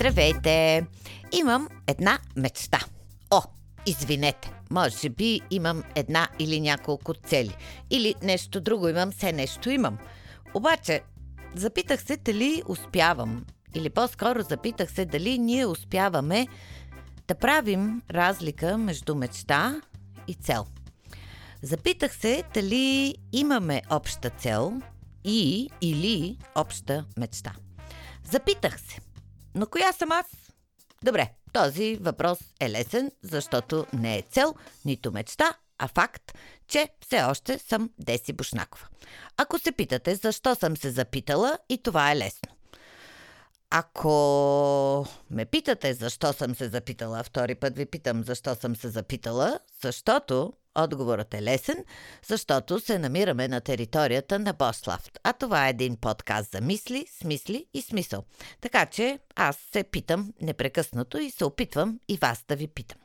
Здравейте! Имам една мечта. О, извинете, може би имам една или няколко цели. Или нещо друго имам, все нещо имам. Обаче, запитах се дали успявам. Или по-скоро запитах се дали ние успяваме да правим разлика между мечта и цел. Запитах се дали имаме обща цел и или обща мечта. Запитах се. Но коя съм аз? Добре, този въпрос е лесен, защото не е цел, нито мечта, а факт, че все още съм Деси Бушнакова. Ако се питате защо съм се запитала, и това е лесно. Ако ме питате защо съм се запитала, втори път ви питам защо съм се запитала, защото Отговорът е лесен, защото се намираме на територията на Бославт, а това е един подкаст за мисли, смисли и смисъл. Така че аз се питам непрекъснато и се опитвам и вас да ви питам.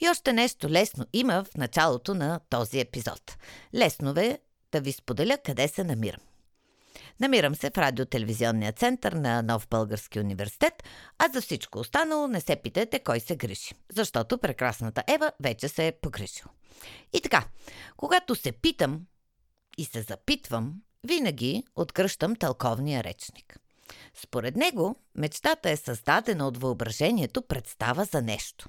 И още нещо лесно има в началото на този епизод. Лесно е да ви споделя къде се намирам. Намирам се в радиотелевизионния център на Нов Български университет, а за всичко останало не се питайте кой се грижи, защото прекрасната Ева вече се е погрижила. И така, когато се питам и се запитвам, винаги откръщам тълковния речник. Според него, мечтата е създадена от въображението представа за нещо.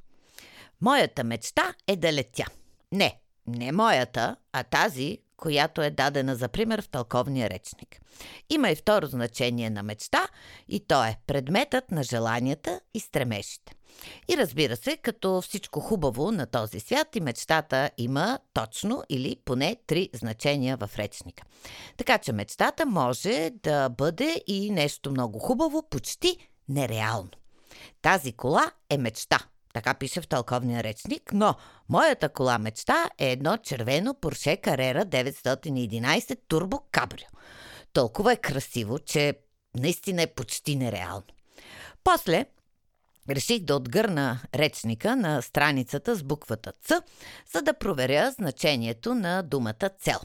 Моята мечта е да летя. Не, не моята, а тази, която е дадена за пример в тълковния речник. Има и второ значение на мечта и то е предметът на желанията и стремежите. И разбира се, като всичко хубаво на този свят и мечтата има точно или поне три значения в речника. Така че мечтата може да бъде и нещо много хубаво, почти нереално. Тази кола е мечта – така пише в тълковния речник, но моята кола мечта е едно червено Porsche Carrera 911 Turbo Cabrio. Толкова е красиво, че наистина е почти нереално. После реших да отгърна речника на страницата с буквата Ц, за да проверя значението на думата цел.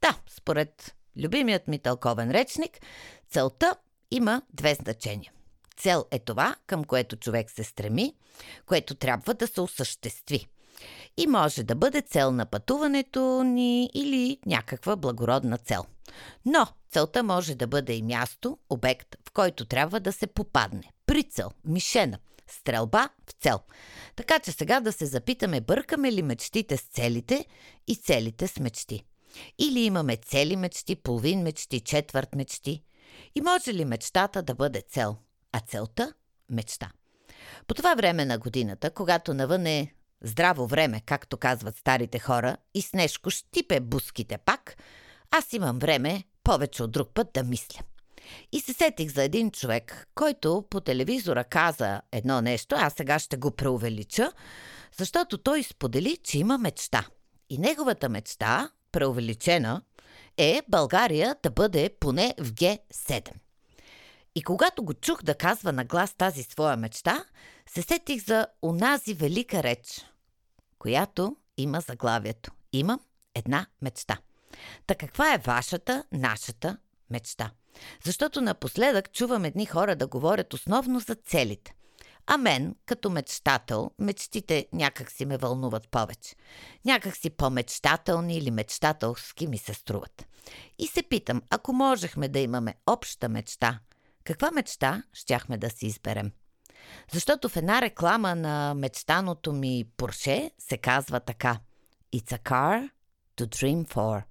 Да, според любимият ми тълковен речник, целта има две значения. Цел е това, към което човек се стреми, което трябва да се осъществи. И може да бъде цел на пътуването ни или някаква благородна цел. Но целта може да бъде и място, обект, в който трябва да се попадне. Прицел, мишена, стрелба в цел. Така че сега да се запитаме, бъркаме ли мечтите с целите и целите с мечти. Или имаме цели мечти, половин мечти, четвърт мечти. И може ли мечтата да бъде цел? А целта – мечта. По това време на годината, когато навън е здраво време, както казват старите хора, и снежко щипе буските пак, аз имам време повече от друг път да мисля. И се сетих за един човек, който по телевизора каза едно нещо, аз сега ще го преувелича, защото той сподели, че има мечта. И неговата мечта, преувеличена, е България да бъде поне в Г7. И когато го чух да казва на глас тази своя мечта, се сетих за онази велика реч, която има заглавието. Имам една мечта. Та каква е вашата, нашата мечта? Защото напоследък чувам едни хора да говорят основно за целите. А мен, като мечтател, мечтите някак си ме вълнуват повече. Някак си по-мечтателни или мечтателски ми се струват. И се питам, ако можехме да имаме обща мечта – каква мечта щяхме да си изберем? Защото в една реклама на мечтаното ми Порше се казва така It's a car to dream for.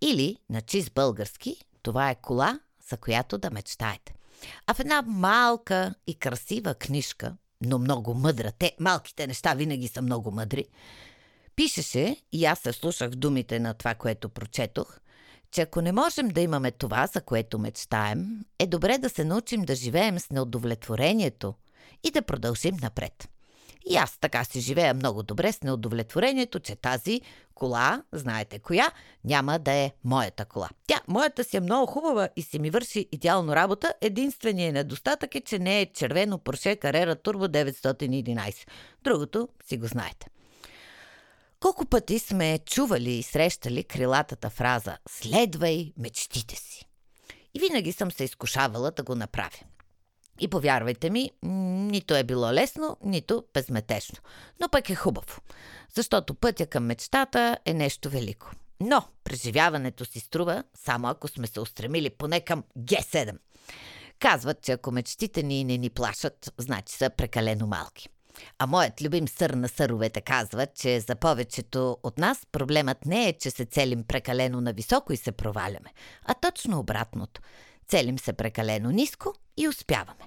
Или, на чист български, това е кола, за която да мечтаете. А в една малка и красива книжка, но много мъдра, те малките неща винаги са много мъдри, пишеше, и аз се слушах думите на това, което прочетох, че ако не можем да имаме това, за което мечтаем, е добре да се научим да живеем с неудовлетворението и да продължим напред. И аз така си живея много добре с неудовлетворението, че тази кола, знаете коя, няма да е моята кола. Тя, моята си е много хубава и си ми върши идеално работа. Единственият недостатък е, че не е червено Porsche Carrera Turbo 911. Другото си го знаете. Колко пъти сме чували и срещали крилатата фраза «Следвай мечтите си». И винаги съм се изкушавала да го направя. И повярвайте ми, Нито е било лесно, нито безметечно. Но пък е хубаво. Защото пътя към мечтата е нещо велико. Но преживяването си струва, само ако сме се устремили поне към Г7. Казват, че ако мечтите ни не ни плашат, значи са прекалено малки. А моят любим сър на съровете казва, че за повечето от нас проблемът не е, че се целим прекалено нависоко и се проваляме, а точно обратното. Целим се прекалено ниско и успяваме.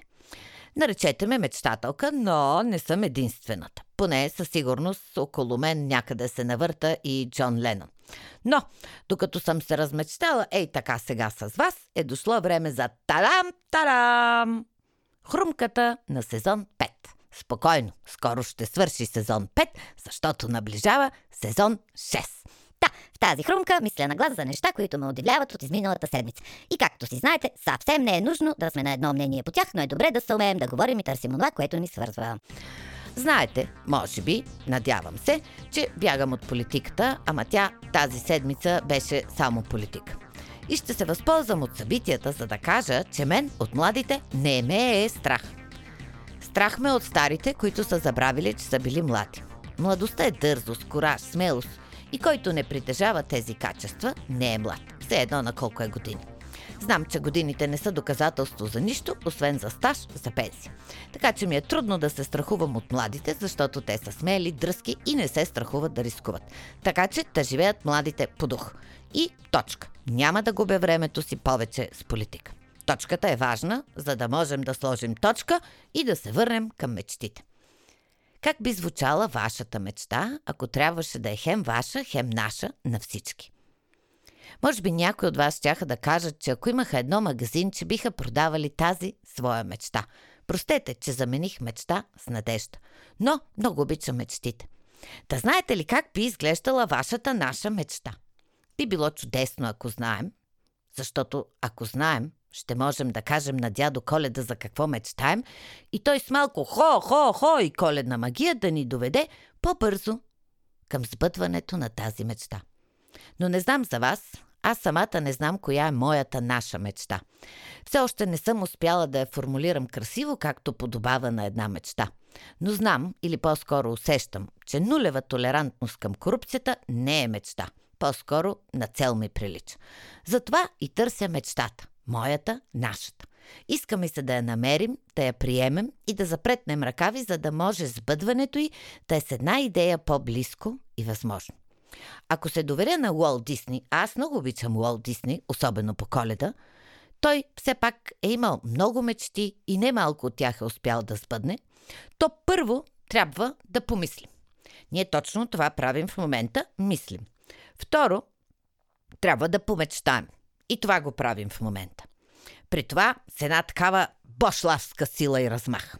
Наречете ме мечтателка, но не съм единствената. Поне със сигурност около мен някъде се навърта и Джон Ленон. Но, докато съм се размечтала, ей така сега с вас, е дошло време за тарам-тарам! Хрумката на сезон 5. Спокойно, скоро ще свърши сезон 5, защото наближава сезон 6. Да, в тази хрумка мисля на глас за неща, които ме удивляват от изминалата седмица. И както си знаете, съвсем не е нужно да сме на едно мнение по тях, но е добре да се умеем да говорим и търсим това, което ни свързва. Знаете, може би, надявам се, че бягам от политиката, ама тя тази седмица беше само политика. И ще се възползвам от събитията, за да кажа, че мен от младите не ме е страх. Страх ме от старите, които са забравили, че са били млади. Младостта е дързост, кораж, смелост и който не притежава тези качества, не е млад. Все едно на колко е години. Знам, че годините не са доказателство за нищо, освен за стаж, за пенсия. Така че ми е трудно да се страхувам от младите, защото те са смели, дръзки и не се страхуват да рискуват. Така че да живеят младите по дух. И точка. Няма да губя времето си повече с политика. Точката е важна, за да можем да сложим точка и да се върнем към мечтите. Как би звучала вашата мечта, ако трябваше да е хем ваша, хем наша на всички? Може би някои от вас щяха да кажат, че ако имаха едно магазин, че биха продавали тази своя мечта. Простете, че замених мечта с надежда. Но много обичам мечтите. Да знаете ли как би изглеждала вашата наша мечта? Би било чудесно, ако знаем, защото ако знаем, ще можем да кажем на дядо Коледа за какво мечтаем и той с малко хо-хо-хо и коледна магия да ни доведе по-бързо към сбъдването на тази мечта. Но не знам за вас, аз самата не знам коя е моята наша мечта. Все още не съм успяла да я формулирам красиво, както подобава на една мечта. Но знам, или по-скоро усещам, че нулева толерантност към корупцията не е мечта. По-скоро на цел ми прилича. Затова и търся мечтата. Моята, нашата. Искаме се да я намерим, да я приемем и да запретнем ръкави, за да може сбъдването й да е с една идея по-близко и възможно. Ако се доверя на Уолт Дисни, а аз много обичам Уолт Дисни, особено по коледа, той все пак е имал много мечти и немалко от тях е успял да сбъдне, то първо трябва да помислим. Ние точно това правим в момента, мислим. Второ, трябва да помечтаем. И това го правим в момента. При това с една такава бошлавска сила и размах.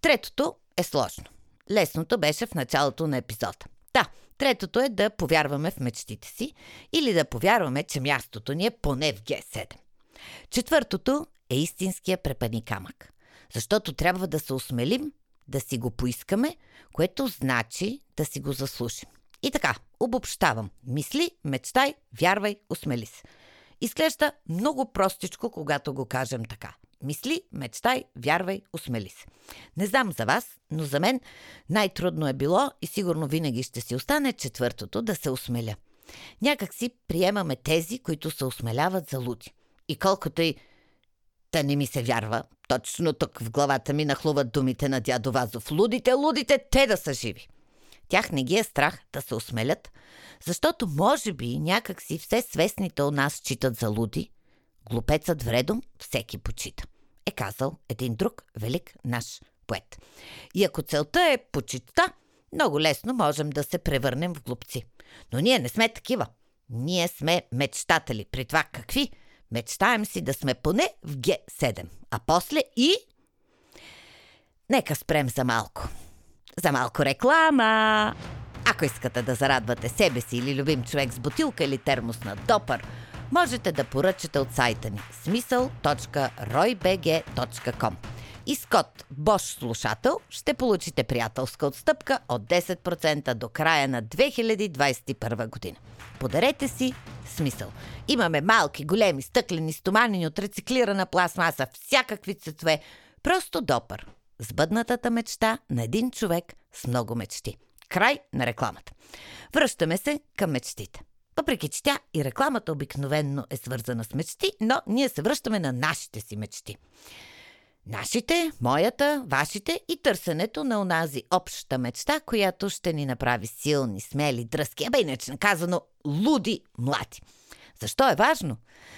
Третото е сложно. Лесното беше в началото на епизода. Да, третото е да повярваме в мечтите си или да повярваме, че мястото ни е поне в Г7. Четвъртото е истинския препани камък. Защото трябва да се осмелим да си го поискаме, което значи да си го заслушим. И така, обобщавам. Мисли, мечтай, вярвай, усмели се. Изглежда много простичко, когато го кажем така. Мисли, мечтай, вярвай, усмели се. Не знам за вас, но за мен най-трудно е било и сигурно винаги ще си остане четвъртото да се осмеля. Някак си приемаме тези, които се осмеляват за луди. И колкото и да не ми се вярва, точно тук в главата ми нахлуват думите на дядо Вазов. Лудите, лудите, те да са живи. Тях не ги е страх да се осмелят, защото може би някак си все свестните у нас читат за луди, глупецът вредом всеки почита. Е казал един друг велик наш поет. И ако целта е почита, много лесно можем да се превърнем в глупци. Но ние не сме такива. Ние сме мечтатели. При това какви? Мечтаем си да сме поне в Г7. А после и... Нека спрем за малко. За малко реклама! Ако искате да зарадвате себе си или любим човек с бутилка или термос на допър, можете да поръчате от сайта ни смисъл.roybg.com и с код Bosch слушател ще получите приятелска отстъпка от 10% до края на 2021 година. Подарете си смисъл. Имаме малки, големи, стъклени, стоманени от рециклирана пластмаса, всякакви цветове. Просто допър сбъднатата мечта на един човек с много мечти. Край на рекламата. Връщаме се към мечтите. Въпреки че тя и рекламата обикновенно е свързана с мечти, но ние се връщаме на нашите си мечти. Нашите, моята, вашите и търсенето на онази обща мечта, която ще ни направи силни, смели, дръзки, а бе иначе казано луди млади. Защо е важно?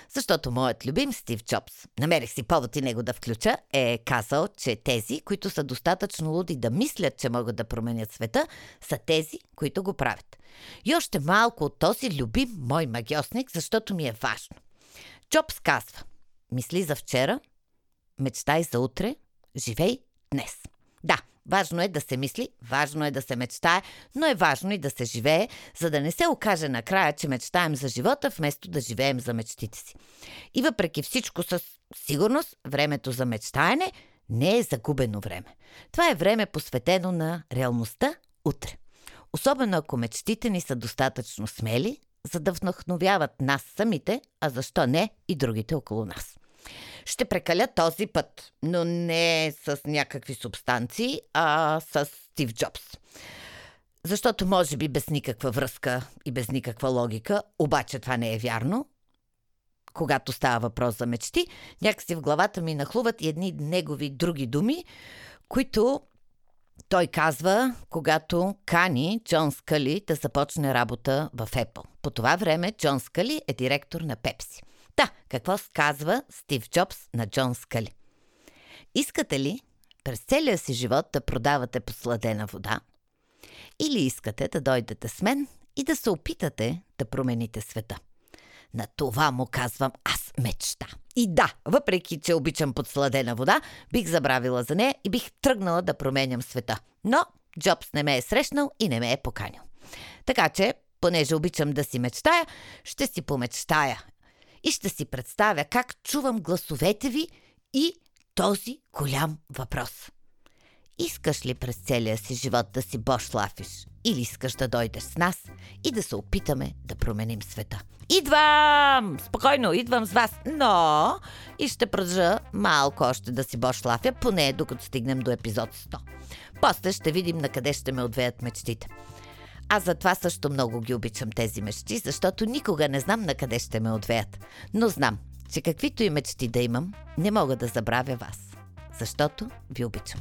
Защото моят любим Стив Джобс, намерих си повод и него да включа, е казал, че тези, които са достатъчно луди да мислят, че могат да променят света, са тези, които го правят. И още малко от този любим мой магиосник, защото ми е важно. Джобс казва, мисли за вчера, мечтай за утре, живей днес. Да, Важно е да се мисли, важно е да се мечтае, но е важно и да се живее, за да не се окаже накрая, че мечтаем за живота, вместо да живеем за мечтите си. И въпреки всичко, със сигурност, времето за мечтаене не е загубено време. Това е време посветено на реалността утре. Особено ако мечтите ни са достатъчно смели, за да вдъхновяват нас самите, а защо не и другите около нас. Ще прекаля този път, но не с някакви субстанции, а с Стив Джобс. Защото може би без никаква връзка и без никаква логика, обаче това не е вярно. Когато става въпрос за мечти, някакси в главата ми нахлуват и едни негови други думи, които той казва, когато кани Джон Скали да започне работа в Apple. По това време Джон Скали е директор на Пепси. Та, какво сказва Стив Джобс на Джон Скали? Искате ли през целия си живот да продавате посладена вода? Или искате да дойдете с мен и да се опитате да промените света? На това му казвам аз мечта. И да, въпреки че обичам подсладена вода, бих забравила за нея и бих тръгнала да променям света. Но Джобс не ме е срещнал и не ме е поканил. Така че, понеже обичам да си мечтая, ще си помечтая и ще си представя как чувам гласовете ви и този голям въпрос. Искаш ли през целия си живот да си бош лафиш? Или искаш да дойдеш с нас и да се опитаме да променим света? Идвам! Спокойно, идвам с вас, но и ще продължа малко още да си бош лафя, поне докато стигнем до епизод 100. После ще видим на къде ще ме отвеят мечтите. Аз затова също много ги обичам тези мечти, защото никога не знам на къде ще ме отвеят. Но знам, че каквито и мечти да имам, не мога да забравя вас. Защото ви обичам.